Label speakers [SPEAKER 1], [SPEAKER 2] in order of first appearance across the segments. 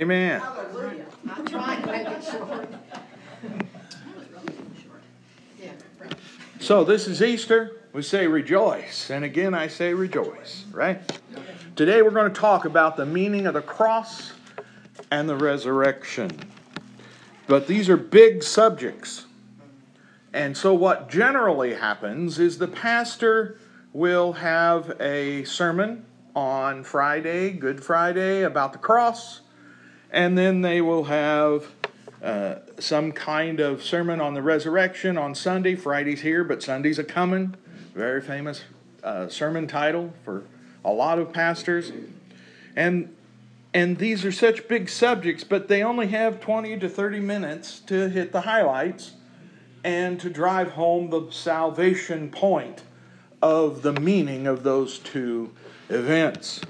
[SPEAKER 1] Amen.
[SPEAKER 2] Hallelujah. I'm trying to make it short.
[SPEAKER 1] So this is Easter. We say rejoice. And again, I say rejoice, right? Today we're going to talk about the meaning of the cross and the resurrection. But these are big subjects. And so what generally happens is the pastor will have a sermon on Friday, Good Friday, about the cross. And then they will have uh, some kind of sermon on the resurrection on Sunday. Friday's here, but Sunday's a coming. Very famous uh, sermon title for a lot of pastors. And and these are such big subjects, but they only have 20 to 30 minutes to hit the highlights and to drive home the salvation point of the meaning of those two events.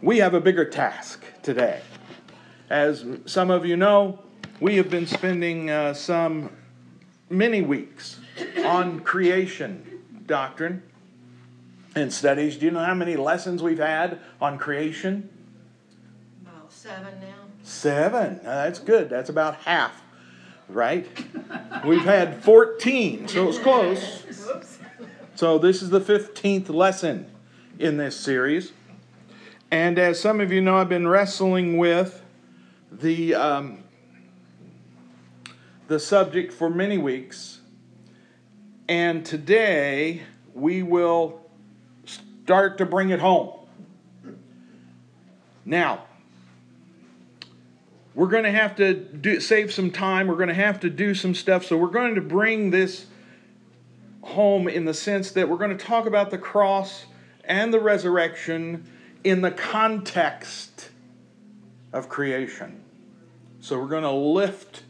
[SPEAKER 1] We have a bigger task today. As some of you know, we have been spending uh, some many weeks on creation doctrine and studies. Do you know how many lessons we've had on creation?
[SPEAKER 2] About seven now.
[SPEAKER 1] Seven. That's good. That's about half, right? We've had 14, so it's close. So this is the 15th lesson in this series. And as some of you know, I've been wrestling with the, um, the subject for many weeks. And today we will start to bring it home. Now, we're going to have to do, save some time. We're going to have to do some stuff. So we're going to bring this home in the sense that we're going to talk about the cross and the resurrection in the context of creation. So we're going to lift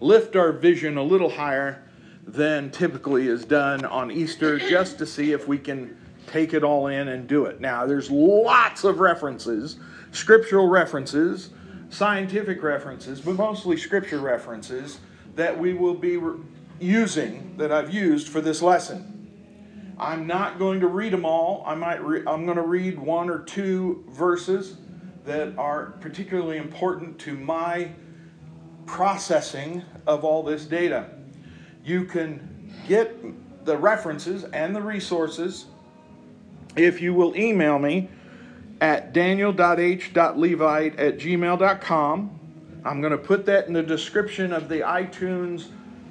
[SPEAKER 1] lift our vision a little higher than typically is done on Easter just to see if we can take it all in and do it. Now there's lots of references, scriptural references, scientific references, but mostly scripture references that we will be re- using that I've used for this lesson. I'm not going to read them all. I might re- I'm going to read one or two verses that are particularly important to my processing of all this data. You can get the references and the resources if you will email me at daniel.h.levite at gmail.com. I'm going to put that in the description of the iTunes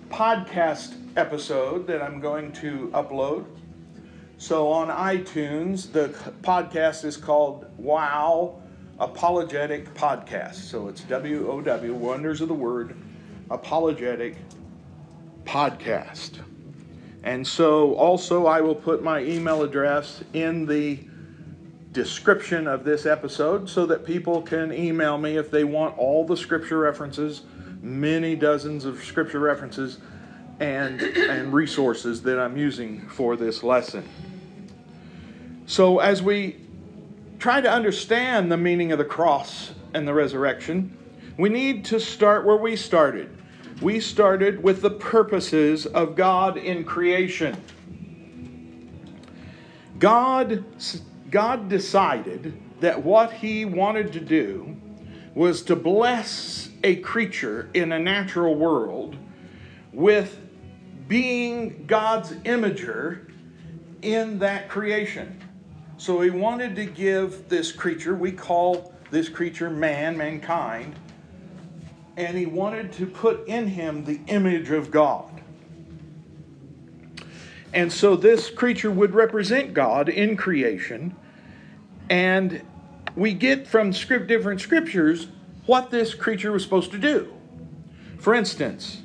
[SPEAKER 1] podcast episode that I'm going to upload. So on iTunes, the podcast is called Wow Apologetic Podcast. So it's W O W, Wonders of the Word, Apologetic Podcast. And so also I will put my email address in the description of this episode so that people can email me if they want all the scripture references, many dozens of scripture references and and resources that I'm using for this lesson. So as we try to understand the meaning of the cross and the resurrection, we need to start where we started. We started with the purposes of God in creation. God, God decided that what he wanted to do was to bless a creature in a natural world with being God's imager in that creation. So he wanted to give this creature, we call this creature man, mankind, and he wanted to put in him the image of God. And so this creature would represent God in creation. And we get from script, different scriptures what this creature was supposed to do. For instance,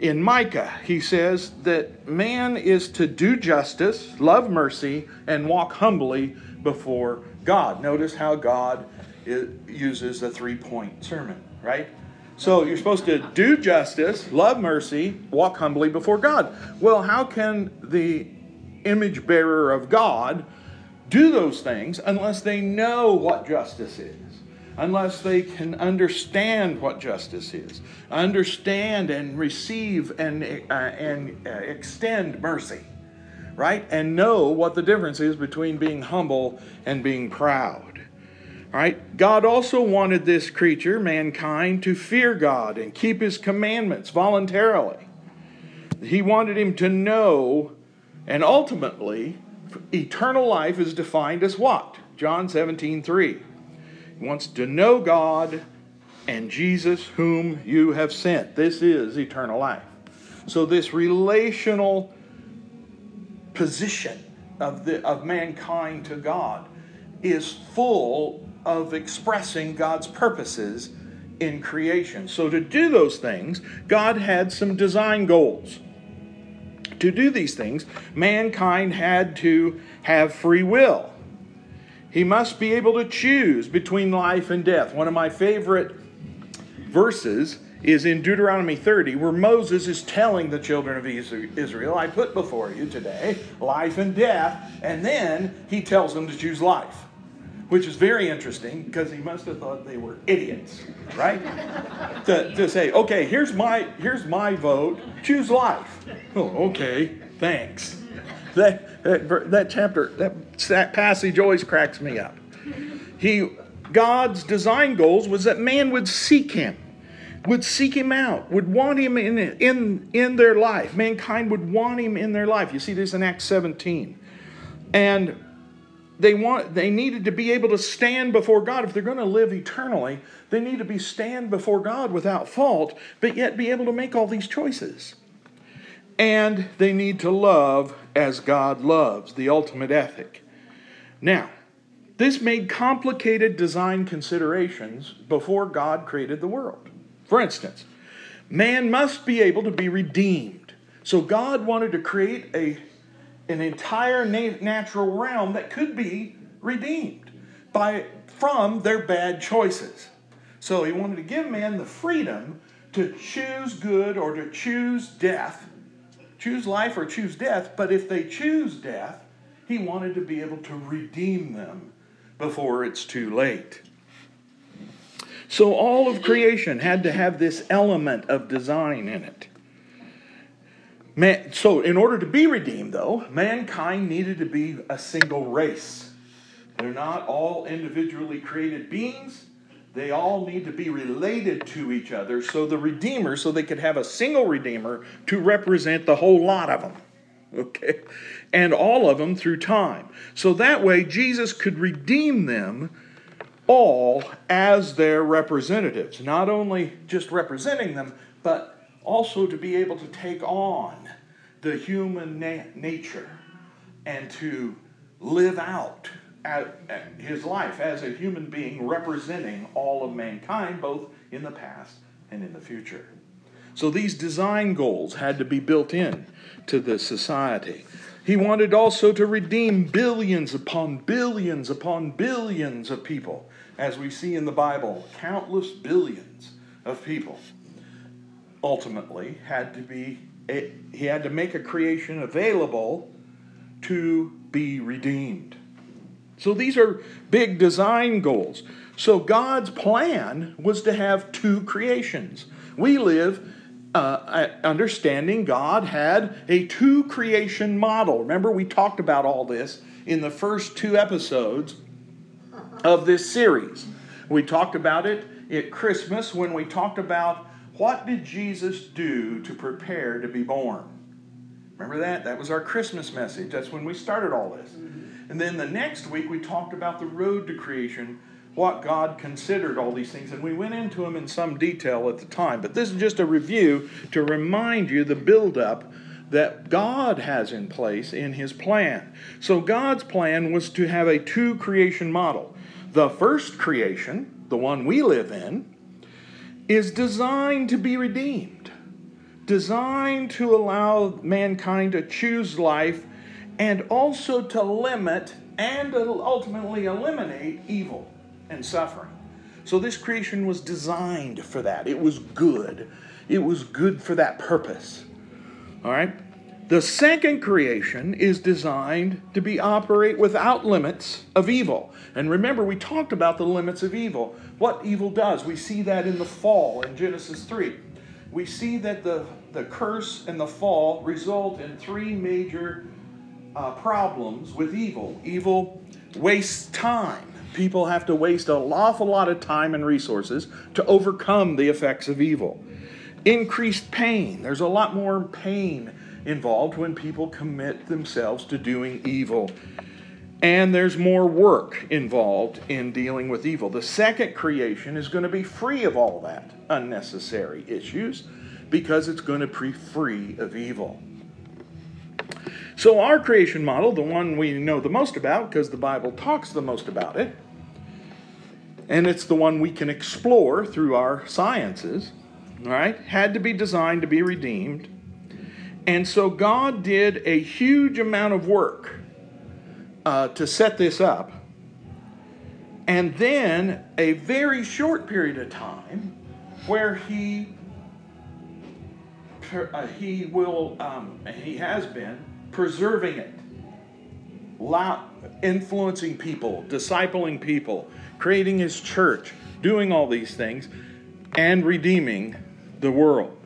[SPEAKER 1] in Micah, he says that man is to do justice, love mercy, and walk humbly before God. Notice how God uses the three point sermon, right? So you're supposed to do justice, love mercy, walk humbly before God. Well, how can the image bearer of God do those things unless they know what justice is? Unless they can understand what justice is, understand and receive and, uh, and uh, extend mercy, right? And know what the difference is between being humble and being proud. Right? God also wanted this creature, mankind, to fear God and keep his commandments voluntarily. He wanted him to know, and ultimately, eternal life is defined as what? John 17, 3. Wants to know God and Jesus, whom you have sent. This is eternal life. So, this relational position of, the, of mankind to God is full of expressing God's purposes in creation. So, to do those things, God had some design goals. To do these things, mankind had to have free will. He must be able to choose between life and death. One of my favorite verses is in Deuteronomy 30, where Moses is telling the children of Israel, I put before you today life and death, and then he tells them to choose life which is very interesting because he must have thought they were idiots, right? to, to say, okay, here's my here's my vote. Choose life. Oh, okay, thanks. That, that, that chapter, that, that passage always cracks me up. He, God's design goals was that man would seek him, would seek him out, would want him in, in, in their life. Mankind would want him in their life. You see this in Acts 17. And they want they needed to be able to stand before God if they're going to live eternally they need to be stand before God without fault but yet be able to make all these choices and they need to love as God loves the ultimate ethic. Now this made complicated design considerations before God created the world. For instance man must be able to be redeemed. So God wanted to create a an entire natural realm that could be redeemed by from their bad choices. So he wanted to give man the freedom to choose good or to choose death, choose life or choose death, but if they choose death, he wanted to be able to redeem them before it's too late. So all of creation had to have this element of design in it. Man, so, in order to be redeemed, though, mankind needed to be a single race. They're not all individually created beings. They all need to be related to each other. So, the Redeemer, so they could have a single Redeemer to represent the whole lot of them. Okay? And all of them through time. So that way, Jesus could redeem them all as their representatives. Not only just representing them, but also to be able to take on the human na- nature and to live out his life as a human being representing all of mankind, both in the past and in the future. So these design goals had to be built in to the society. He wanted also to redeem billions upon billions upon billions of people, as we see in the Bible, countless billions of people ultimately had to be eh, he had to make a creation available to be redeemed. So these are big design goals. So God's plan was to have two creations. We live uh, understanding God had a two creation model. Remember, we talked about all this in the first two episodes of this series. We talked about it at Christmas when we talked about what did Jesus do to prepare to be born? Remember that? That was our Christmas message. That's when we started all this. And then the next week we talked about the road to creation, what God considered all these things. And we went into them in some detail at the time. But this is just a review to remind you the buildup that God has in place in His plan. So God's plan was to have a two creation model. The first creation, the one we live in, is designed to be redeemed, designed to allow mankind to choose life and also to limit and ultimately eliminate evil and suffering. So, this creation was designed for that. It was good. It was good for that purpose. All right? The second creation is designed to be operate without limits of evil. And remember, we talked about the limits of evil. What evil does. We see that in the fall in Genesis 3. We see that the, the curse and the fall result in three major uh, problems with evil. Evil wastes time. people have to waste an awful lot of time and resources to overcome the effects of evil. Increased pain. There's a lot more pain involved when people commit themselves to doing evil. And there's more work involved in dealing with evil. The second creation is going to be free of all that unnecessary issues because it's going to be free of evil. So, our creation model, the one we know the most about because the Bible talks the most about it, and it's the one we can explore through our sciences, all right, had to be designed to be redeemed. And so, God did a huge amount of work uh, to set this up. And then a very short period of time where he uh, he will um, he has been preserving it, influencing people, discipling people, creating his church, doing all these things, and redeeming the world.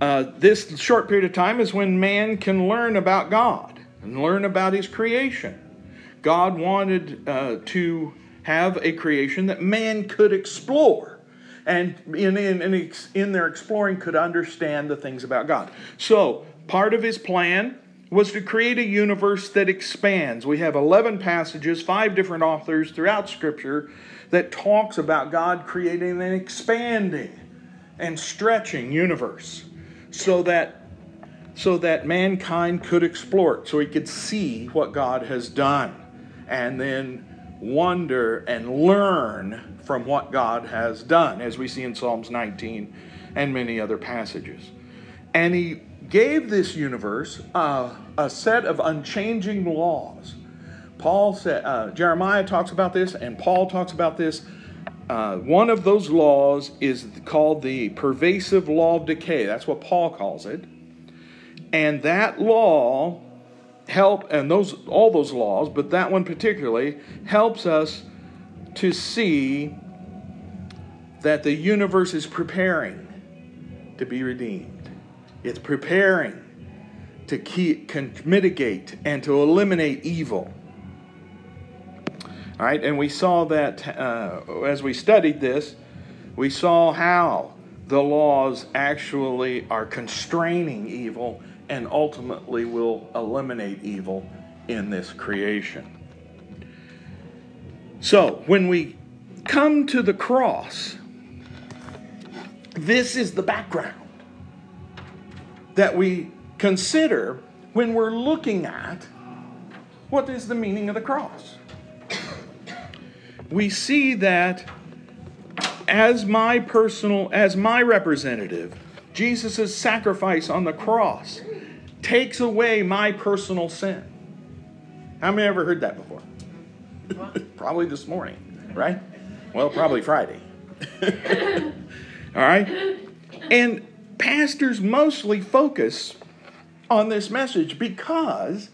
[SPEAKER 1] Uh, this short period of time is when man can learn about God and learn about his creation. God wanted uh, to have a creation that man could explore and in, in, in, in their exploring could understand the things about God. So, part of his plan was to create a universe that expands. We have 11 passages, five different authors throughout Scripture that talks about God creating an expanding and stretching universe so that so that mankind could explore it, so he could see what God has done, and then wonder and learn from what God has done, as we see in Psalms 19 and many other passages. And he gave this universe uh, a set of unchanging laws. Paul said, uh, Jeremiah talks about this, and Paul talks about this. Uh, one of those laws is called the pervasive law of decay. That's what Paul calls it. And that law help and those all those laws, but that one particularly helps us to see that the universe is preparing to be redeemed. It's preparing to keep, can mitigate and to eliminate evil. All right, and we saw that uh, as we studied this, we saw how the laws actually are constraining evil and ultimately will eliminate evil in this creation. So, when we come to the cross, this is the background that we consider when we're looking at what is the meaning of the cross. We see that as my personal, as my representative, Jesus' sacrifice on the cross takes away my personal sin. How many ever heard that before? probably this morning, right? Well, probably Friday. All right? And pastors mostly focus on this message because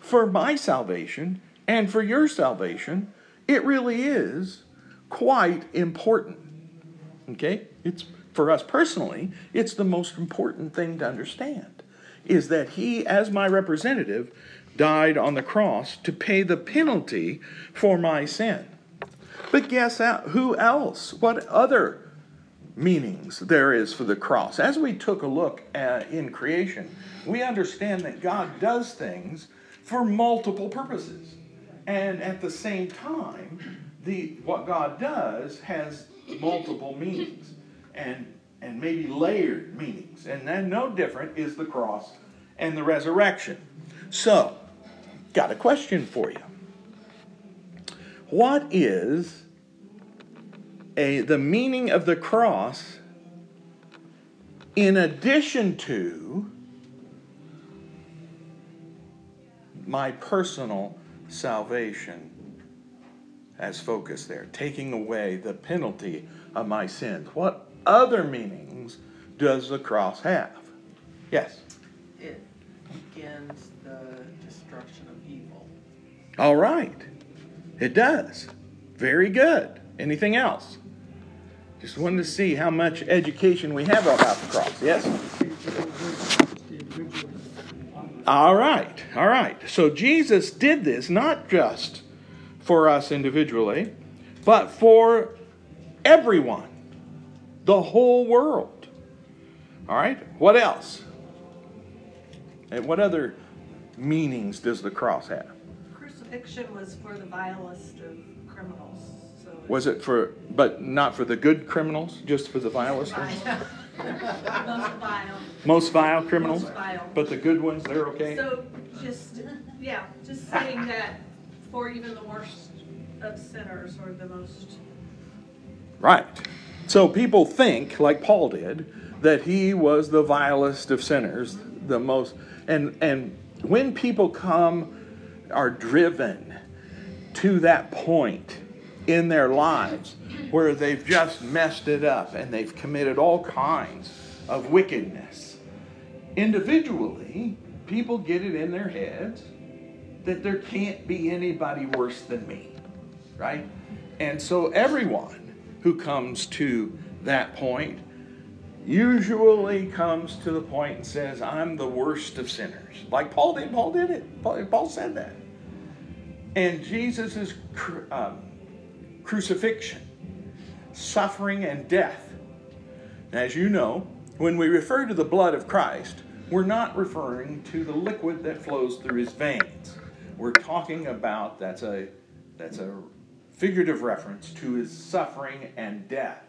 [SPEAKER 1] for my salvation and for your salvation, it really is quite important. Okay? It's for us personally, it's the most important thing to understand is that he as my representative died on the cross to pay the penalty for my sin. But guess who else? What other meanings there is for the cross. As we took a look at, in creation, we understand that God does things for multiple purposes. And at the same time, the, what God does has multiple meanings and, and maybe layered meanings. And then no different is the cross and the resurrection. So, got a question for you. What is a, the meaning of the cross in addition to my personal salvation as focus there, taking away the penalty of my sins. What other meanings does the cross have? Yes?
[SPEAKER 3] It begins the destruction of evil.
[SPEAKER 1] All right. It does. Very good. Anything else? Just wanted to see how much education we have about the cross. Yes? All right. All right. So Jesus did this not just for us individually, but for everyone, the whole world. All right? What else? And what other meanings does the cross have?
[SPEAKER 4] Crucifixion was for the vilest of criminals, so.
[SPEAKER 1] Was it for, but not for the good criminals, just for the vilest ones?
[SPEAKER 4] Most vile.
[SPEAKER 1] Most vile criminals?
[SPEAKER 4] Most vile.
[SPEAKER 1] But the good ones, they're okay?
[SPEAKER 4] So just, yeah, just saying that for even the worst of sinners or the most,
[SPEAKER 1] Right. So people think, like Paul did, that he was the vilest of sinners, the most and and when people come are driven to that point in their lives where they've just messed it up and they've committed all kinds of wickedness. Individually, people get it in their heads that there can't be anybody worse than me, right? And so everyone who comes to that point usually comes to the point and says, I'm the worst of sinners. Like Paul did. Paul did it. Paul, Paul said that. And Jesus' cru- um, crucifixion, suffering, and death. As you know, when we refer to the blood of Christ, we're not referring to the liquid that flows through his veins. We're talking about that's a that's a figurative reference to his suffering and death.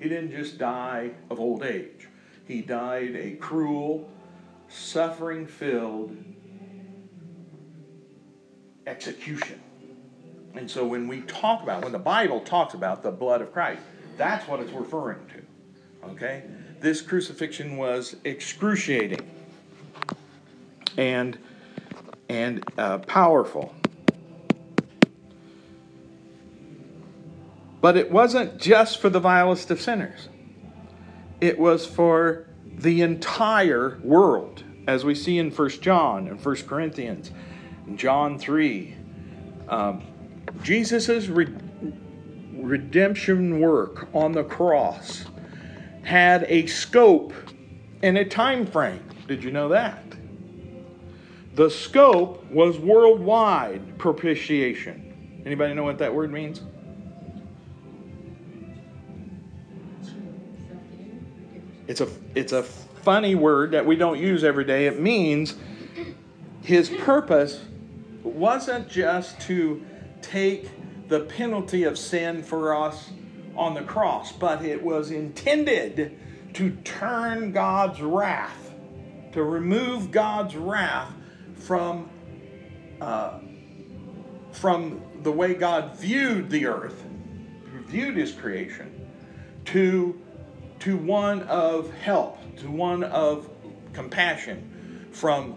[SPEAKER 1] He didn't just die of old age. He died a cruel, suffering filled execution. And so when we talk about, when the Bible talks about the blood of Christ, that's what it's referring to. Okay? This crucifixion was excruciating and and uh, powerful. But it wasn't just for the vilest of sinners. It was for the entire world, as we see in 1 John and 1 Corinthians and John 3. Um, Jesus' re- redemption work on the cross had a scope and a time frame. Did you know that? The scope was worldwide propitiation. Anybody know what that word means? It's a it's a funny word that we don't use every day. It means his purpose wasn't just to take the penalty of sin for us on the cross, but it was intended to turn God's wrath, to remove God's wrath from uh, from the way God viewed the earth, viewed His creation, to to one of help, to one of compassion, from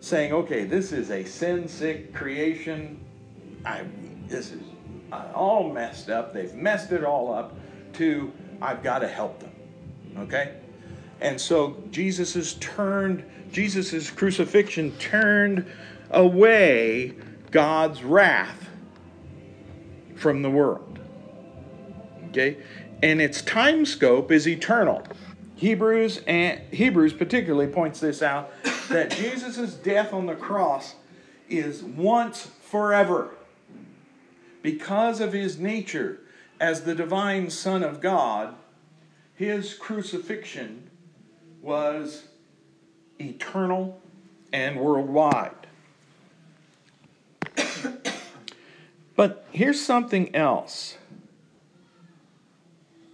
[SPEAKER 1] saying, okay, this is a sin sick creation. I, this is uh, all messed up. They've messed it all up. To, I've got to help them. Okay? And so Jesus has turned, Jesus' crucifixion turned away God's wrath from the world. Okay? And its time scope is eternal. Hebrews and Hebrews particularly points this out that Jesus' death on the cross is once forever. Because of his nature as the divine Son of God, his crucifixion was eternal and worldwide. but here's something else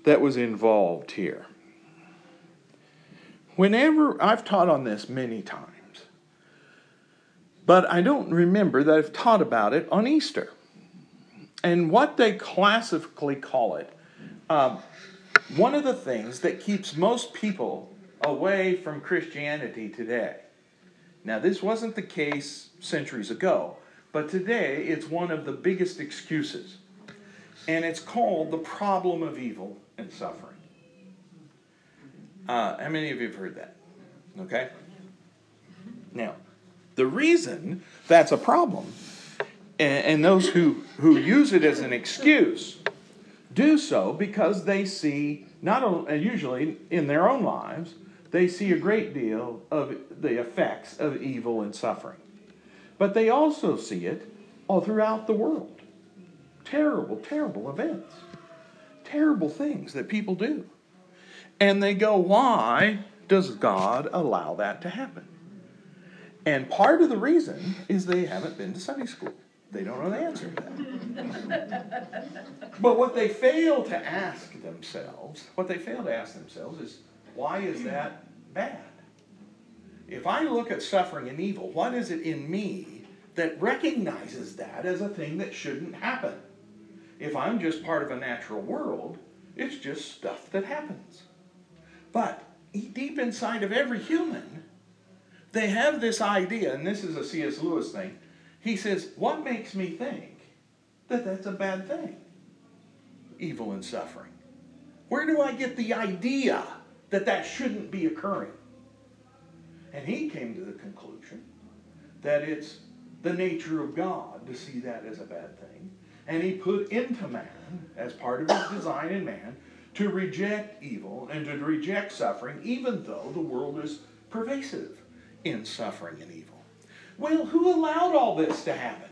[SPEAKER 1] that was involved here. Whenever I've taught on this many times, but I don't remember that I've taught about it on Easter. And what they classically call it, um, one of the things that keeps most people away from Christianity today. Now, this wasn't the case centuries ago, but today it's one of the biggest excuses. And it's called the problem of evil and suffering. Uh, how many of you have heard that? Okay? Now, the reason that's a problem, and, and those who, who use it as an excuse do so because they see, not only, usually in their own lives, they see a great deal of the effects of evil and suffering. But they also see it all throughout the world. terrible, terrible events, terrible things that people do. And they go, why does God allow that to happen? And part of the reason is they haven't been to Sunday school. They don't know the answer to that. but what they fail to ask themselves, what they fail to ask themselves is, why is that bad? If I look at suffering and evil, what is it in me that recognizes that as a thing that shouldn't happen? If I'm just part of a natural world, it's just stuff that happens. But deep inside of every human, they have this idea, and this is a C.S. Lewis thing. He says, What makes me think that that's a bad thing? Evil and suffering. Where do I get the idea that that shouldn't be occurring? And he came to the conclusion that it's the nature of God to see that as a bad thing. And he put into man, as part of his design in man, to reject evil and to reject suffering, even though the world is pervasive in suffering and evil. Well, who allowed all this to happen?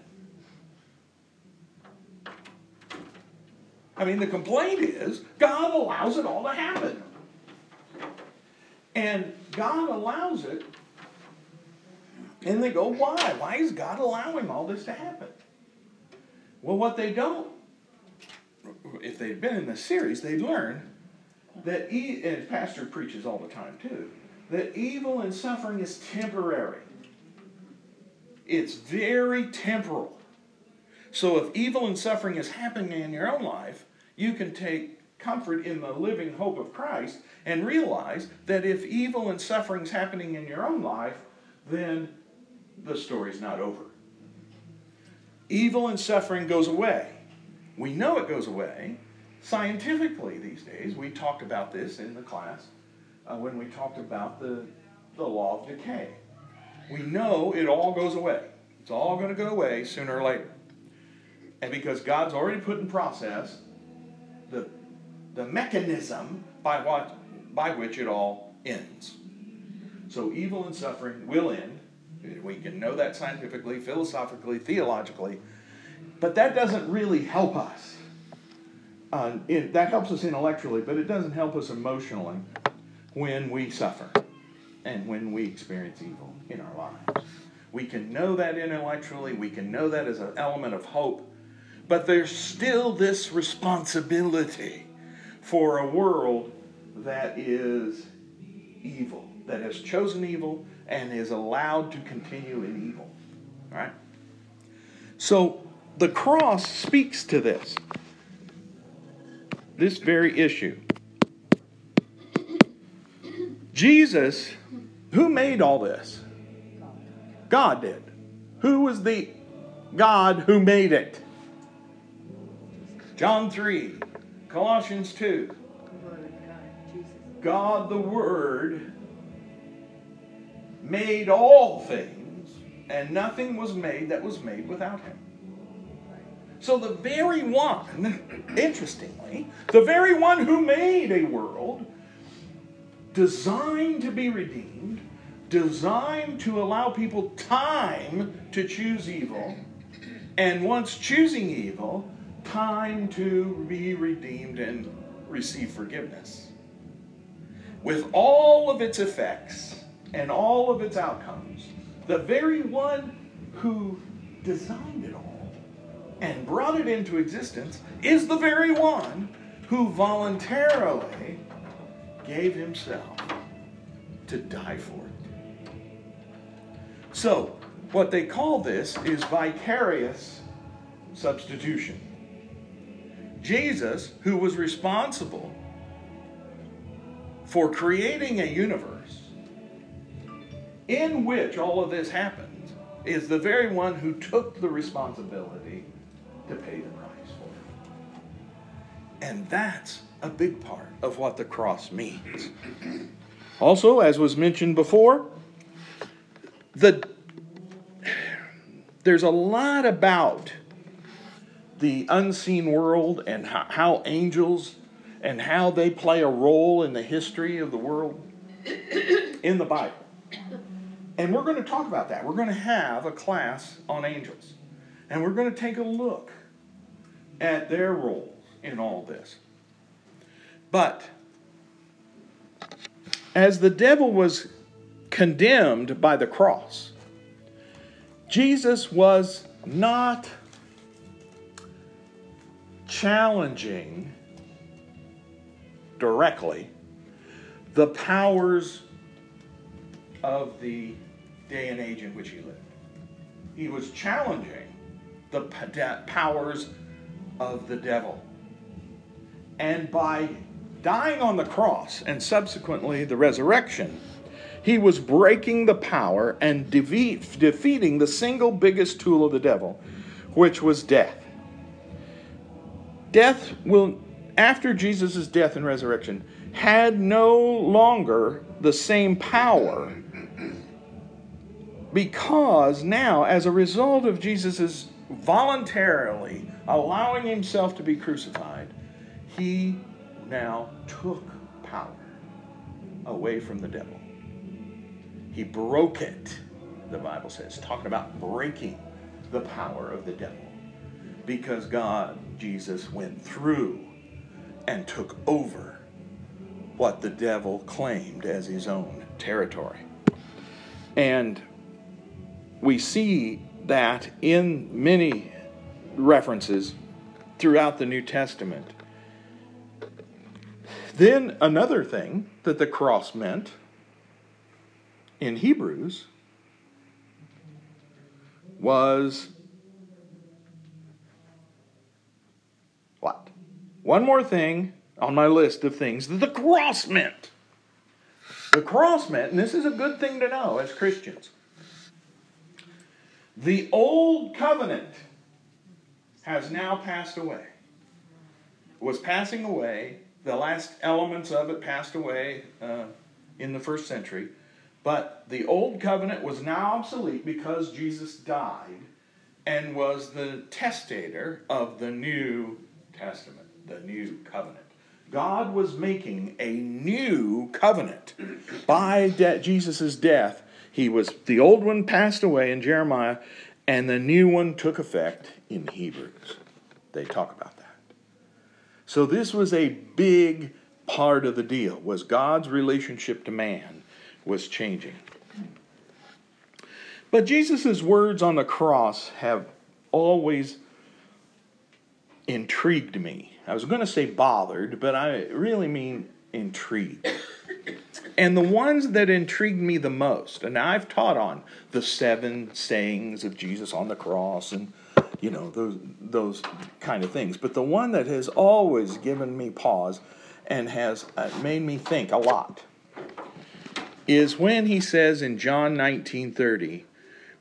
[SPEAKER 1] I mean, the complaint is God allows it all to happen. And God allows it, and they go, why? Why is God allowing all this to happen? Well, what they don't, if they'd been in the series, they'd learn that, e- and Pastor preaches all the time too, that evil and suffering is temporary. It's very temporal. So if evil and suffering is happening in your own life, you can take comfort in the living hope of Christ and realize that if evil and suffering is happening in your own life, then the story's not over. Evil and suffering goes away. We know it goes away scientifically these days. We talked about this in the class uh, when we talked about the, the law of decay. We know it all goes away. It's all going to go away sooner or later. And because God's already put in process the, the mechanism by, what, by which it all ends. So evil and suffering will end. We can know that scientifically, philosophically, theologically. But that doesn't really help us. Uh, it, that helps us intellectually, but it doesn't help us emotionally when we suffer and when we experience evil in our lives. We can know that intellectually, we can know that as an element of hope, but there's still this responsibility for a world that is evil, that has chosen evil and is allowed to continue in evil. All right? So the cross speaks to this. This very issue. Jesus, who made all this? God did. Who was the God who made it? John 3, Colossians 2. God the Word made all things, and nothing was made that was made without him. So the very one, interestingly, the very one who made a world designed to be redeemed, designed to allow people time to choose evil, and once choosing evil, time to be redeemed and receive forgiveness. With all of its effects and all of its outcomes, the very one who designed it all and brought it into existence is the very one who voluntarily gave himself to die for it. So, what they call this is vicarious substitution. Jesus, who was responsible for creating a universe in which all of this happened, is the very one who took the responsibility to pay the price for it. And that's a big part of what the cross means. Also, as was mentioned before, the there's a lot about the unseen world and how, how angels and how they play a role in the history of the world in the Bible. And we're going to talk about that. We're going to have a class on angels. And we're going to take a look at their roles in all this. But as the devil was condemned by the cross, Jesus was not challenging directly the powers of the day and age in which he lived. He was challenging the powers of the devil. And by dying on the cross and subsequently the resurrection, he was breaking the power and defeat, defeating the single biggest tool of the devil, which was death. Death will, after Jesus' death and resurrection, had no longer the same power because now, as a result of Jesus' voluntarily allowing himself to be crucified, he now took power away from the devil. He broke it, the Bible says, talking about breaking the power of the devil. Because God, Jesus, went through and took over what the devil claimed as his own territory. And we see that in many references throughout the New Testament. Then another thing that the cross meant in Hebrews was what? One more thing on my list of things that the cross meant. The cross meant, and this is a good thing to know as Christians, the old covenant has now passed away. Was passing away. The last elements of it passed away uh, in the first century. But the old covenant was now obsolete because Jesus died and was the testator of the new testament, the new covenant. God was making a new covenant by de- Jesus' death. He was the old one passed away in Jeremiah, and the new one took effect in Hebrews. They talk about that. So this was a big part of the deal was God's relationship to man was changing. But Jesus' words on the cross have always intrigued me. I was going to say bothered, but I really mean intrigued. And the ones that intrigued me the most, and I've taught on the seven sayings of Jesus on the cross and you know those those kind of things, but the one that has always given me pause and has uh, made me think a lot is when he says in John 19:30,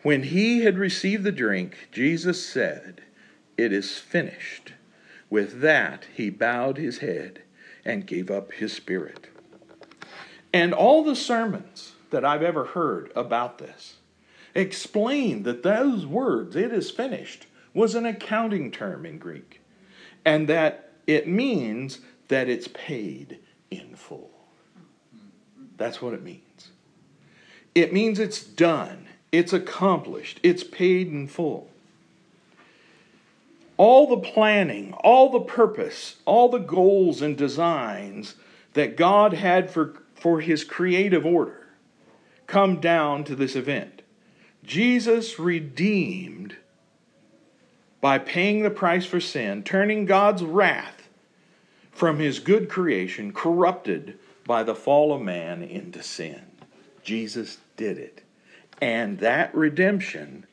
[SPEAKER 1] when he had received the drink, Jesus said, "It is finished." With that, he bowed his head and gave up his spirit. And all the sermons that I've ever heard about this explain that those words, "it is finished," was an accounting term in Greek, and that it means that it's paid in full. That's what it means. It means it's done, it's accomplished, it's paid in full. All the planning, all the purpose, all the goals and designs that God had for, for his creative order come down to this event. Jesus redeemed by paying the price for sin, turning God's wrath from his good creation, corrupted by the fall of man, into sin. Jesus did it. And that redemption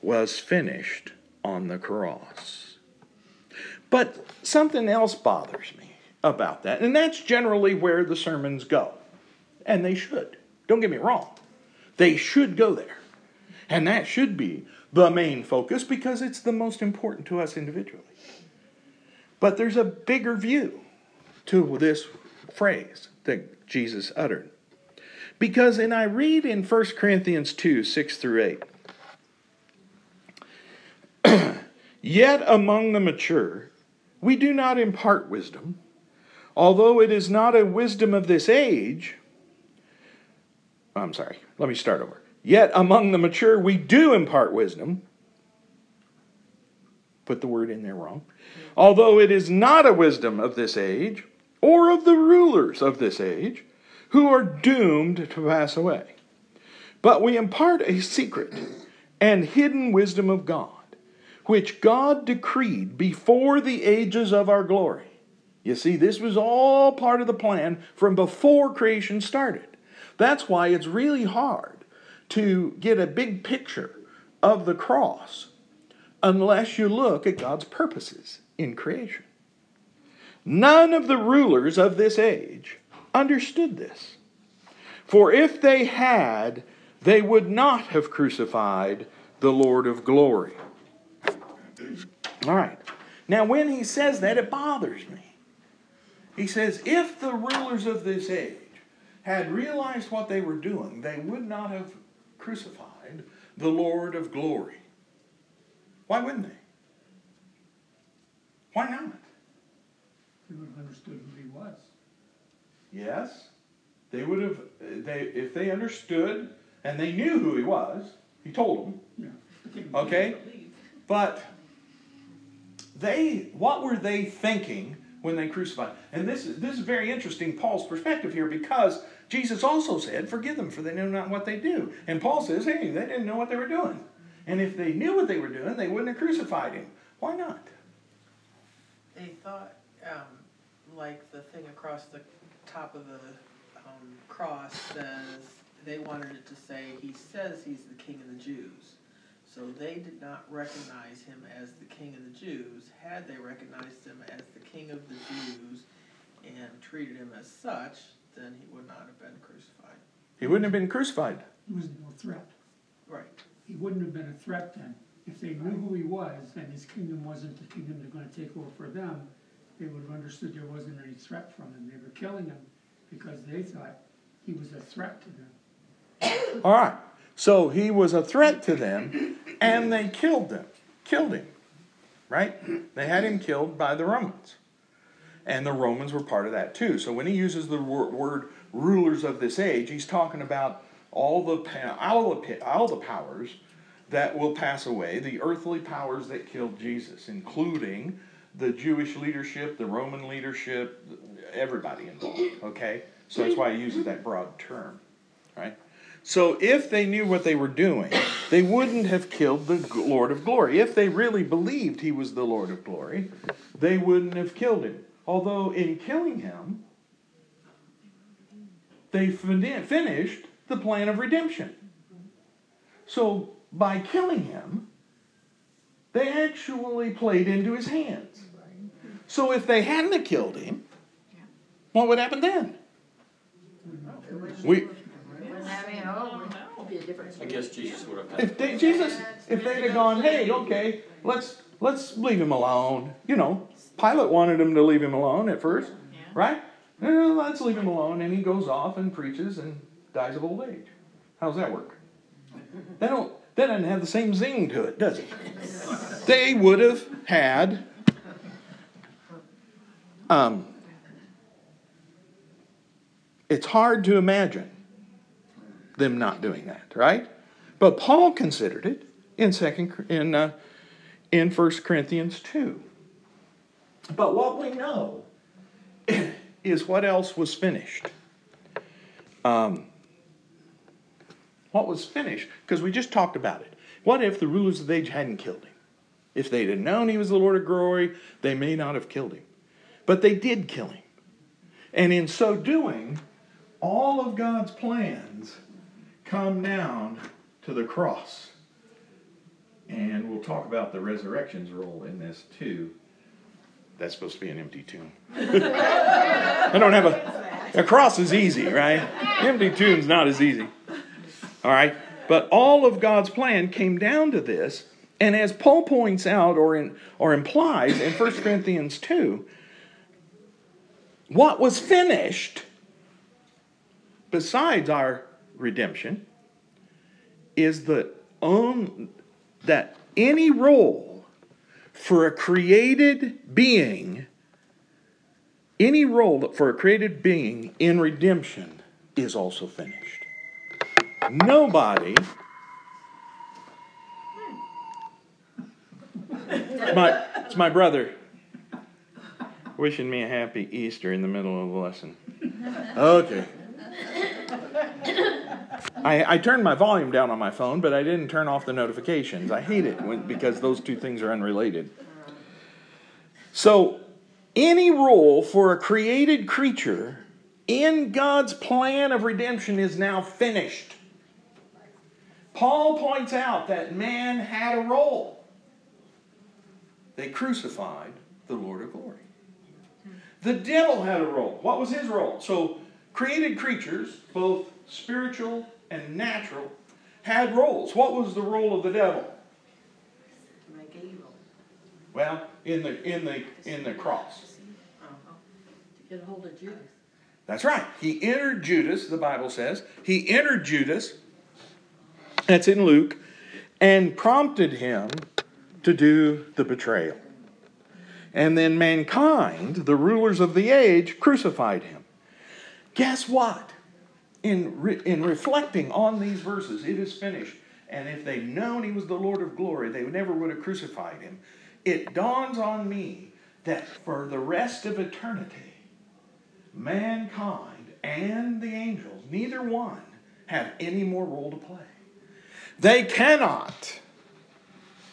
[SPEAKER 1] was finished on the cross. But something else bothers me about that, and that's generally where the sermons go. And they should. Don't get me wrong. They should go there. And that should be the main focus because it's the most important to us individually. But there's a bigger view to this phrase that Jesus uttered. Because, and I read in 1 Corinthians 2 6 through 8, yet among the mature, we do not impart wisdom, although it is not a wisdom of this age. I'm sorry, let me start over. Yet among the mature we do impart wisdom, put the word in there wrong. Although it is not a wisdom of this age or of the rulers of this age who are doomed to pass away. But we impart a secret and hidden wisdom of God, which God decreed before the ages of our glory. You see, this was all part of the plan from before creation started. That's why it's really hard to get a big picture of the cross unless you look at God's purposes in creation. None of the rulers of this age understood this. For if they had, they would not have crucified the Lord of glory. All right. Now, when he says that, it bothers me. He says, if the rulers of this age had realized what they were doing, they would not have crucified the Lord of glory. Why wouldn't they? Why not?
[SPEAKER 5] They would have understood who he was.
[SPEAKER 1] Yes, they would have. They if they understood and they knew who he was. He told them.
[SPEAKER 5] Yeah.
[SPEAKER 1] Okay, but they what were they thinking when they crucified? And this is this is very interesting. Paul's perspective here because Jesus also said, "Forgive them, for they know not what they do." And Paul says, "Hey, they didn't know what they were doing." And if they knew what they were doing, they wouldn't have crucified him. Why not?
[SPEAKER 3] They thought, um, like the thing across the top of the, um, cross says, they wanted it to say, he says he's the king of the Jews. So they did not recognize him as the king of the Jews. Had they recognized him as the king of the Jews and treated him as such, then he would not have been crucified.
[SPEAKER 1] He wouldn't have been crucified.
[SPEAKER 5] He was no threat.
[SPEAKER 3] Right.
[SPEAKER 5] He wouldn't have been a threat then. If they knew who he was and his kingdom wasn't the kingdom they're gonna take over for them, they would have understood there wasn't any threat from him. They were killing him because they thought he was a threat to them.
[SPEAKER 1] All right. So he was a threat to them, and they killed them, killed him. Right? They had him killed by the Romans, and the Romans were part of that too. So when he uses the word rulers of this age, he's talking about all the all the all the powers that will pass away, the earthly powers that killed Jesus, including the Jewish leadership, the Roman leadership, everybody involved. Okay, so that's why he uses that broad term, right? So if they knew what they were doing, they wouldn't have killed the Lord of glory. If they really believed he was the Lord of glory, they wouldn't have killed him. Although in killing him, they finished the plan of redemption. So by killing him, they actually played into his hands. So if they hadn't killed him, what would happen then? We,
[SPEAKER 6] I guess Jesus would have had.
[SPEAKER 1] if they, Jesus, if they'd have gone, hey, okay, let's let's leave him alone. You know, Pilate wanted him to leave him alone at first, right? Eh, let's leave him alone, and he goes off and preaches and dies of old age. How's that work? They don't. That doesn't have the same zing to it, does it? They would have had. Um, it's hard to imagine them not doing that, right? But Paul considered it in second in uh, in First Corinthians two. But what we know is what else was finished. Um, what was finished? Because we just talked about it. What if the rulers of the age hadn't killed him? If they'd have known he was the Lord of glory, they may not have killed him. But they did kill him. And in so doing, all of God's plans come down to the cross. And we'll talk about the resurrection's role in this too. That's supposed to be an empty tomb. I don't have a. A cross is easy, right? Empty tomb's not as easy. All right? But all of God's plan came down to this. And as Paul points out or, in, or implies in 1 Corinthians 2, what was finished, besides our redemption, is that any role for a created being, any role for a created being in redemption is also finished. Nobody It's my, it's my brother wishing me a happy Easter in the middle of the lesson. Okay. I, I turned my volume down on my phone, but I didn't turn off the notifications. I hate it when, because those two things are unrelated. So, any role for a created creature in God's plan of redemption is now finished. Paul points out that man had a role. They crucified the Lord of glory. The devil had a role. What was his role? So, created creatures, both spiritual and natural, had roles. What was the role of the devil?
[SPEAKER 2] Make evil.
[SPEAKER 1] Well, in the in the in the cross.
[SPEAKER 2] To get a hold of Judas.
[SPEAKER 1] That's right. He entered Judas, the Bible says. He entered Judas, that's in Luke, and prompted him to do the betrayal. And then mankind, the rulers of the age, crucified him. Guess what? In, re- in reflecting on these verses, it is finished. And if they'd known he was the Lord of glory, they never would have crucified him. It dawns on me that for the rest of eternity, mankind and the angels, neither one have any more role to play. They cannot.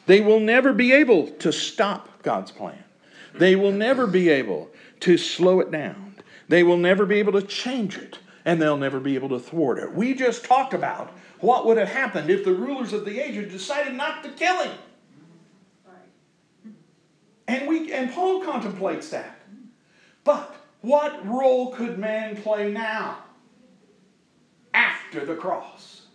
[SPEAKER 1] They will never be able to stop God's plan. They will never be able to slow it down. They will never be able to change it, and they'll never be able to thwart it. We just talked about what would have happened if the rulers of the age had decided not to kill him. And we and Paul contemplates that. But what role could man play now after the cross?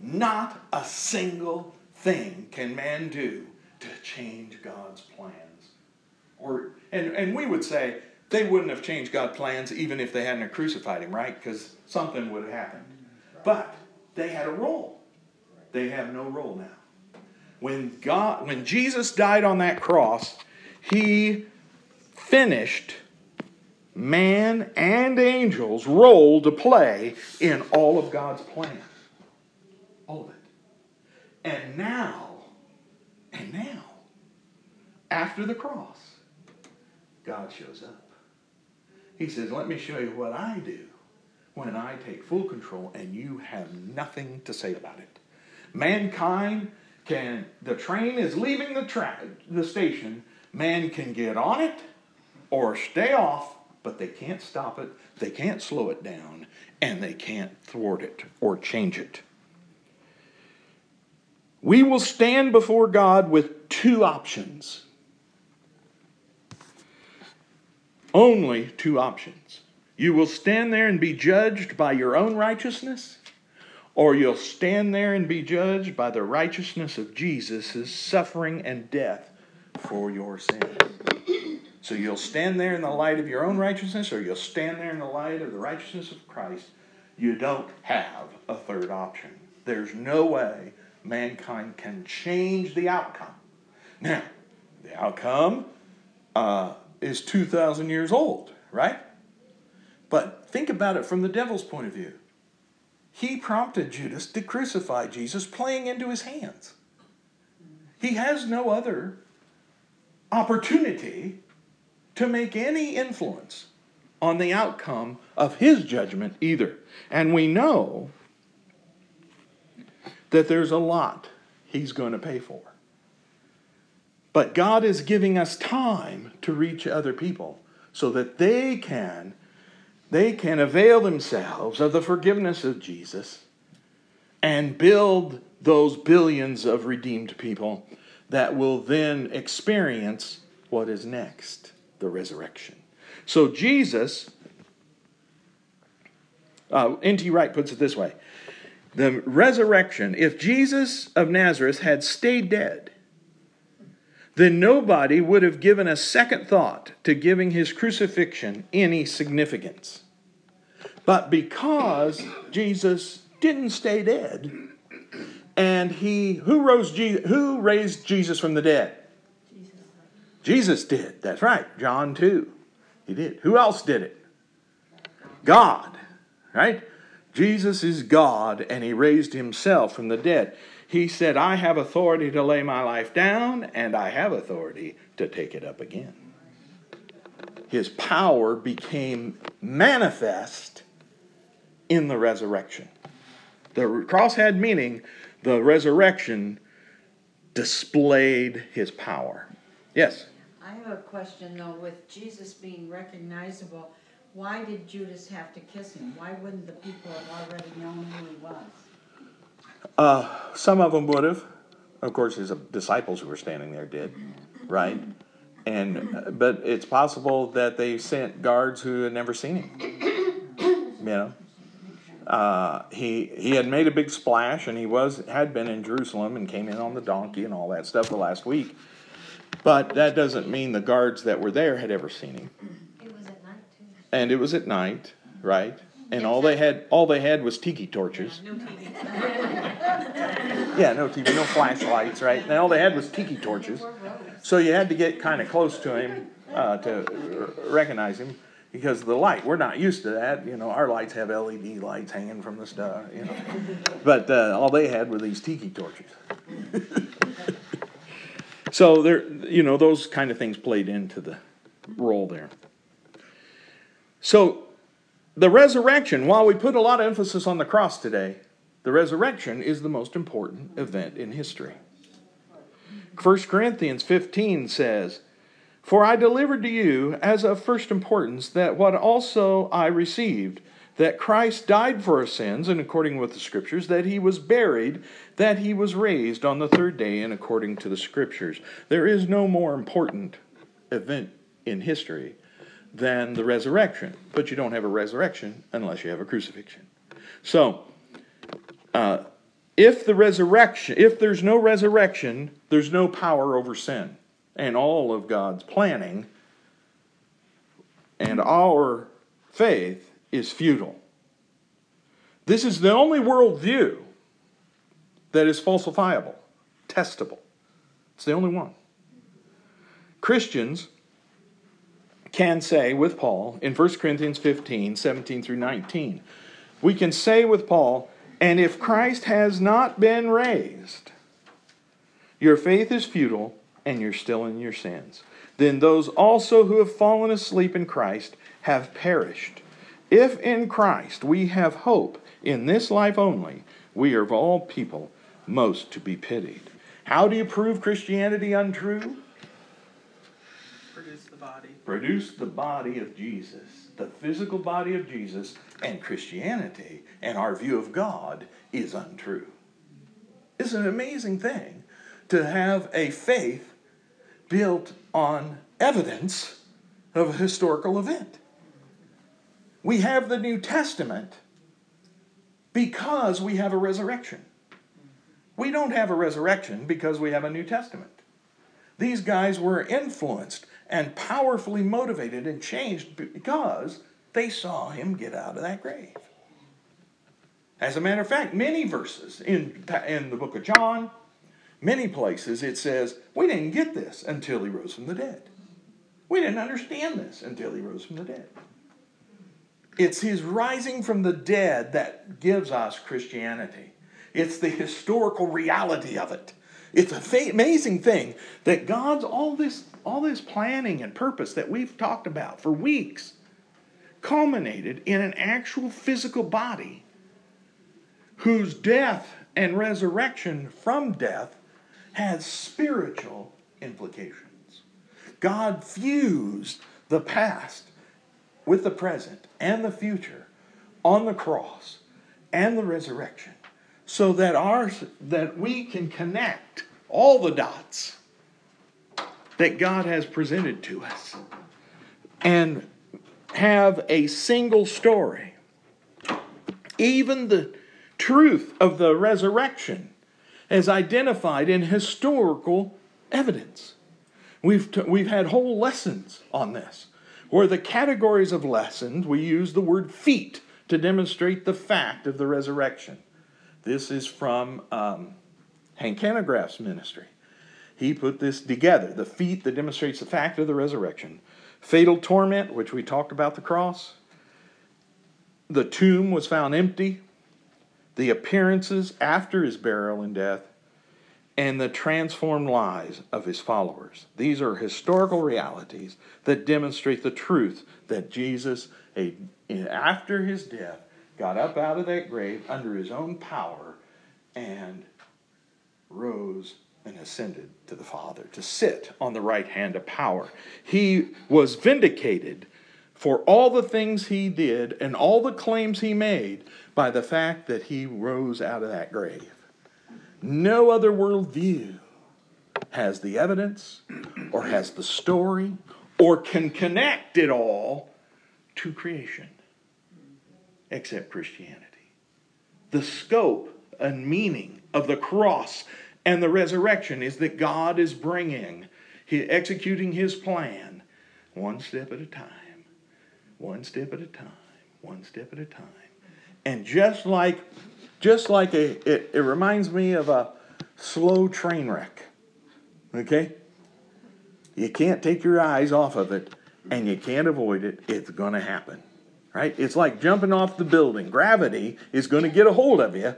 [SPEAKER 1] Not a single thing can man do to change God's plans. Or and, and we would say they wouldn't have changed God's plans even if they hadn't crucified him, right? Because something would have happened. But they had a role. They have no role now. When God when Jesus died on that cross, he finished man and angels' role to play in all of God's plan. All of it. And now, and now, after the cross, God shows up. He says, Let me show you what I do when I take full control and you have nothing to say about it. Mankind can, the train is leaving the, tra- the station, man can get on it or stay off, but they can't stop it, they can't slow it down, and they can't thwart it or change it. We will stand before God with two options. Only two options. You will stand there and be judged by your own righteousness, or you'll stand there and be judged by the righteousness of Jesus' suffering and death for your sins. So you'll stand there in the light of your own righteousness, or you'll stand there in the light of the righteousness of Christ. You don't have a third option. There's no way mankind can change the outcome. Now, the outcome uh, is 2,000 years old, right? But think about it from the devil's point of view. He prompted Judas to crucify Jesus, playing into his hands. He has no other opportunity to make any influence on the outcome of his judgment either. And we know that there's a lot he's going to pay for. But God is giving us time to reach other people so that they can they can avail themselves of the forgiveness of Jesus and build those billions of redeemed people that will then experience what is next, the resurrection. So Jesus uh, N.T. Wright puts it this way the resurrection, if Jesus of Nazareth had stayed dead, then nobody would have given a second thought to giving his crucifixion any significance. But because Jesus didn't stay dead, and he who rose Je- who raised Jesus from the dead? Jesus. Jesus did. That's right. John 2. He did. Who else did it? God. Right? Jesus is God and he raised himself from the dead. He said, I have authority to lay my life down, and I have authority to take it up again. His power became manifest in the resurrection. The cross had meaning, the resurrection displayed his power. Yes?
[SPEAKER 2] I have a question though, with Jesus being recognizable, why did Judas have to kiss him? Why wouldn't the people have already known who he was?
[SPEAKER 1] Uh, some of them would have. Of course, his disciples who were standing there did, right? And but it's possible that they sent guards who had never seen him. You know, uh, he he had made a big splash, and he was had been in Jerusalem and came in on the donkey and all that stuff the last week. But that doesn't mean the guards that were there had ever seen him.
[SPEAKER 2] It was at night too.
[SPEAKER 1] And it was at night, right? And all they had all they had was tiki torches.
[SPEAKER 4] No TV.
[SPEAKER 1] Yeah, no TV, no flashlights, right? And all they had was tiki torches. So you had to get kind of close to him uh, to r- recognize him because of the light. We're not used to that. You know, our lights have LED lights hanging from the stuff, you know. But uh, all they had were these tiki torches. so there, you know, those kind of things played into the role there. So the resurrection, while we put a lot of emphasis on the cross today, the resurrection is the most important event in history. 1 Corinthians 15 says, For I delivered to you as of first importance that what also I received, that Christ died for our sins, and according with the Scriptures, that he was buried, that he was raised on the third day, and according to the Scriptures. There is no more important event in history than the resurrection, but you don't have a resurrection unless you have a crucifixion. So, uh, if the resurrection, if there's no resurrection, there's no power over sin and all of God's planning, and our faith is futile. This is the only worldview that is falsifiable, testable. It's the only one. Christians can say with Paul in 1 Corinthians 15 17 through 19, we can say with Paul, and if Christ has not been raised, your faith is futile and you're still in your sins. Then those also who have fallen asleep in Christ have perished. If in Christ we have hope in this life only, we are of all people most to be pitied. How do you prove Christianity untrue?
[SPEAKER 3] Produce the body.
[SPEAKER 1] Of Jesus, the physical body of Jesus, and Christianity and our view of God is untrue. It's an amazing thing to have a faith built on evidence of a historical event. We have the New Testament because we have a resurrection. We don't have a resurrection because we have a New Testament. These guys were influenced and powerfully motivated and changed because they saw him get out of that grave. As a matter of fact, many verses in, in the book of John, many places, it says, We didn't get this until he rose from the dead. We didn't understand this until he rose from the dead. It's his rising from the dead that gives us Christianity. It's the historical reality of it. It's an amazing thing that God's all this all this planning and purpose that we've talked about for weeks culminated in an actual physical body whose death and resurrection from death has spiritual implications. God fused the past with the present and the future on the cross and the resurrection so that ours that we can connect all the dots that God has presented to us and have a single story. Even the truth of the resurrection is identified in historical evidence. We've, t- we've had whole lessons on this, where the categories of lessons we use the word feat to demonstrate the fact of the resurrection. This is from um, Hank Hanegraaff's ministry. He put this together the feat that demonstrates the fact of the resurrection. Fatal torment, which we talked about the cross. The tomb was found empty. The appearances after his burial and death. and the transformed lives of his followers. These are historical realities that demonstrate the truth that Jesus, after his death, got up out of that grave under his own power and rose and ascended to the Father to sit on the right hand of power. He was vindicated for all the things he did and all the claims he made by the fact that he rose out of that grave. No other worldview has the evidence or has the story or can connect it all to creation except Christianity. The scope and meaning of the cross and the resurrection is that God is bringing, executing his plan one step at a time one step at a time, one step at a time. And just like just like a it, it reminds me of a slow train wreck. Okay? You can't take your eyes off of it and you can't avoid it. It's going to happen. Right? It's like jumping off the building. Gravity is going to get a hold of you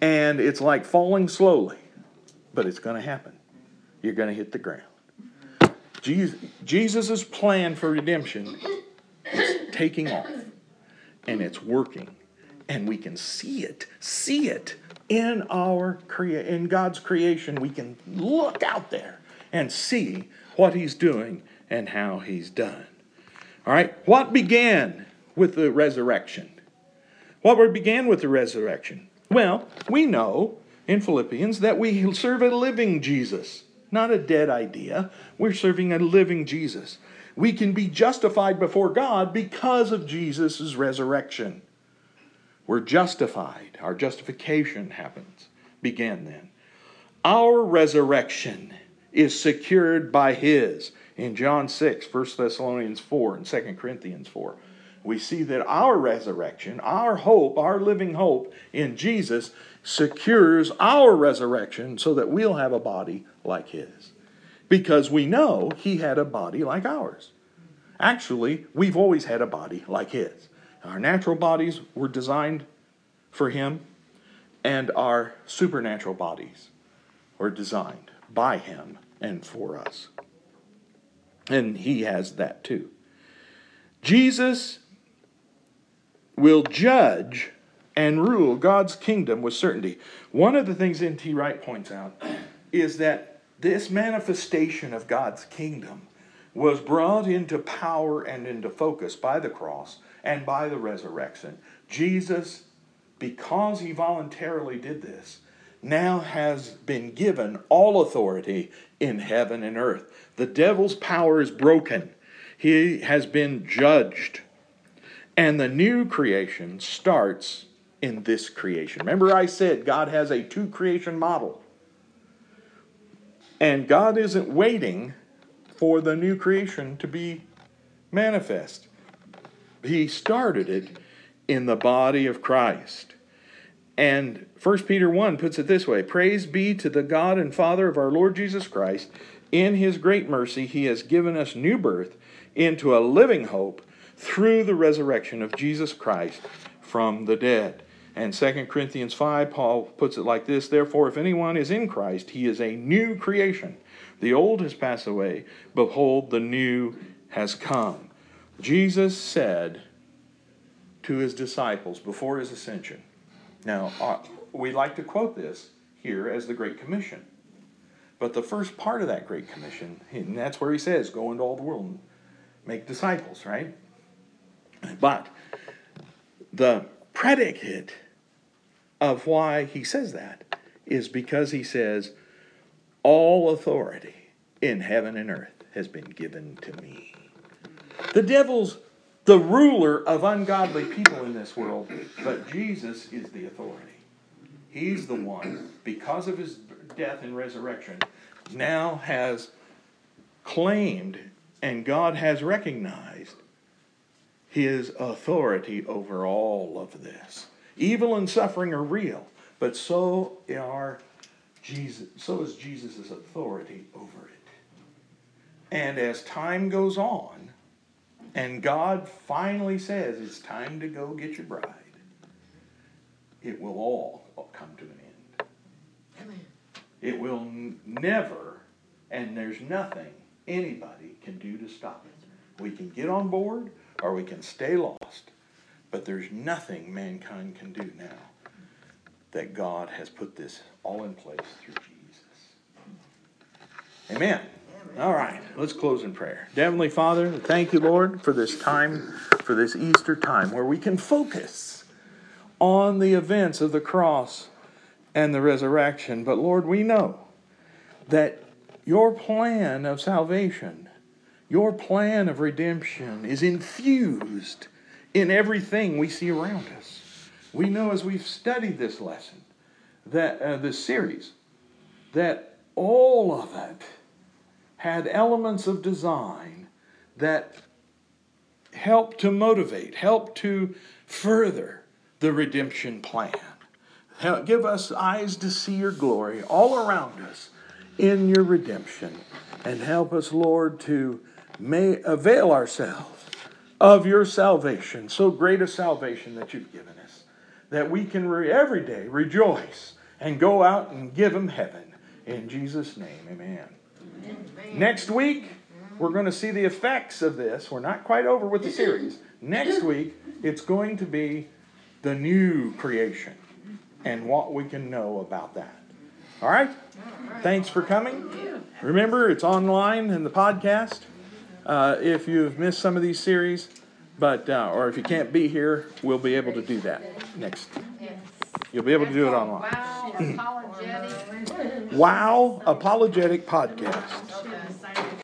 [SPEAKER 1] and it's like falling slowly, but it's going to happen. You're going to hit the ground. Jesus' plan for redemption is taking off and it's working and we can see it see it in our crea- in God's creation we can look out there and see what he's doing and how he's done all right what began with the resurrection what began with the resurrection well we know in Philippians that we serve a living Jesus not a dead idea we're serving a living Jesus we can be justified before God because of Jesus' resurrection. We're justified. Our justification happens, began then. Our resurrection is secured by His. In John 6, 1 Thessalonians 4, and 2 Corinthians 4, we see that our resurrection, our hope, our living hope in Jesus secures our resurrection so that we'll have a body like His because we know he had a body like ours. Actually, we've always had a body like his. Our natural bodies were designed for him, and our supernatural bodies were designed by him and for us. And he has that too. Jesus will judge and rule God's kingdom with certainty. One of the things N.T. Wright points out is that this manifestation of God's kingdom was brought into power and into focus by the cross and by the resurrection. Jesus, because he voluntarily did this, now has been given all authority in heaven and earth. The devil's power is broken, he has been judged. And the new creation starts in this creation. Remember, I said God has a two creation model. And God isn't waiting for the new creation to be manifest. He started it in the body of Christ. And 1 Peter 1 puts it this way Praise be to the God and Father of our Lord Jesus Christ. In his great mercy, he has given us new birth into a living hope through the resurrection of Jesus Christ from the dead. And 2 Corinthians 5, Paul puts it like this Therefore, if anyone is in Christ, he is a new creation. The old has passed away. Behold, the new has come. Jesus said to his disciples before his ascension. Now, uh, we like to quote this here as the Great Commission. But the first part of that Great Commission, and that's where he says, Go into all the world and make disciples, right? But the predicate of why he says that is because he says, All authority in heaven and earth has been given to me. The devil's the ruler of ungodly people in this world, but Jesus is the authority. He's the one, because of his death and resurrection, now has claimed and God has recognized his authority over all of this. Evil and suffering are real, but so are Jesus, so is Jesus' authority over it. And as time goes on, and God finally says it's time to go get your bride, it will all come to an end. It will n- never, and there's nothing anybody can do to stop it. We can get on board or we can stay lost, but there's nothing mankind can do now that God has put this all in place through Jesus. Amen. All right, let's close in prayer. Heavenly Father, thank you, Lord, for this time, for this Easter time where we can focus on the events of the cross and the resurrection. But Lord, we know that your plan of salvation, your plan of redemption is infused in everything we see around us. We know as we've studied this lesson, that uh, this series, that all of it had elements of design that help to motivate, help to further the redemption plan. Help, give us eyes to see your glory all around us in your redemption. And help us, Lord, to may avail ourselves of your salvation, so great a salvation that you've given us, that we can re- every day rejoice and go out and give him heaven. In Jesus' name, amen. Next week, we're going to see the effects of this. We're not quite over with the series. Next week, it's going to be the new creation and what we can know about that. All right? Thanks for coming. Remember, it's online in the podcast. Uh, if you've missed some of these series, but uh, or if you can't be here, we'll be able to do that next. You'll be able to do it online.
[SPEAKER 7] Wow, apologetic.
[SPEAKER 1] Wow, apologetic podcast.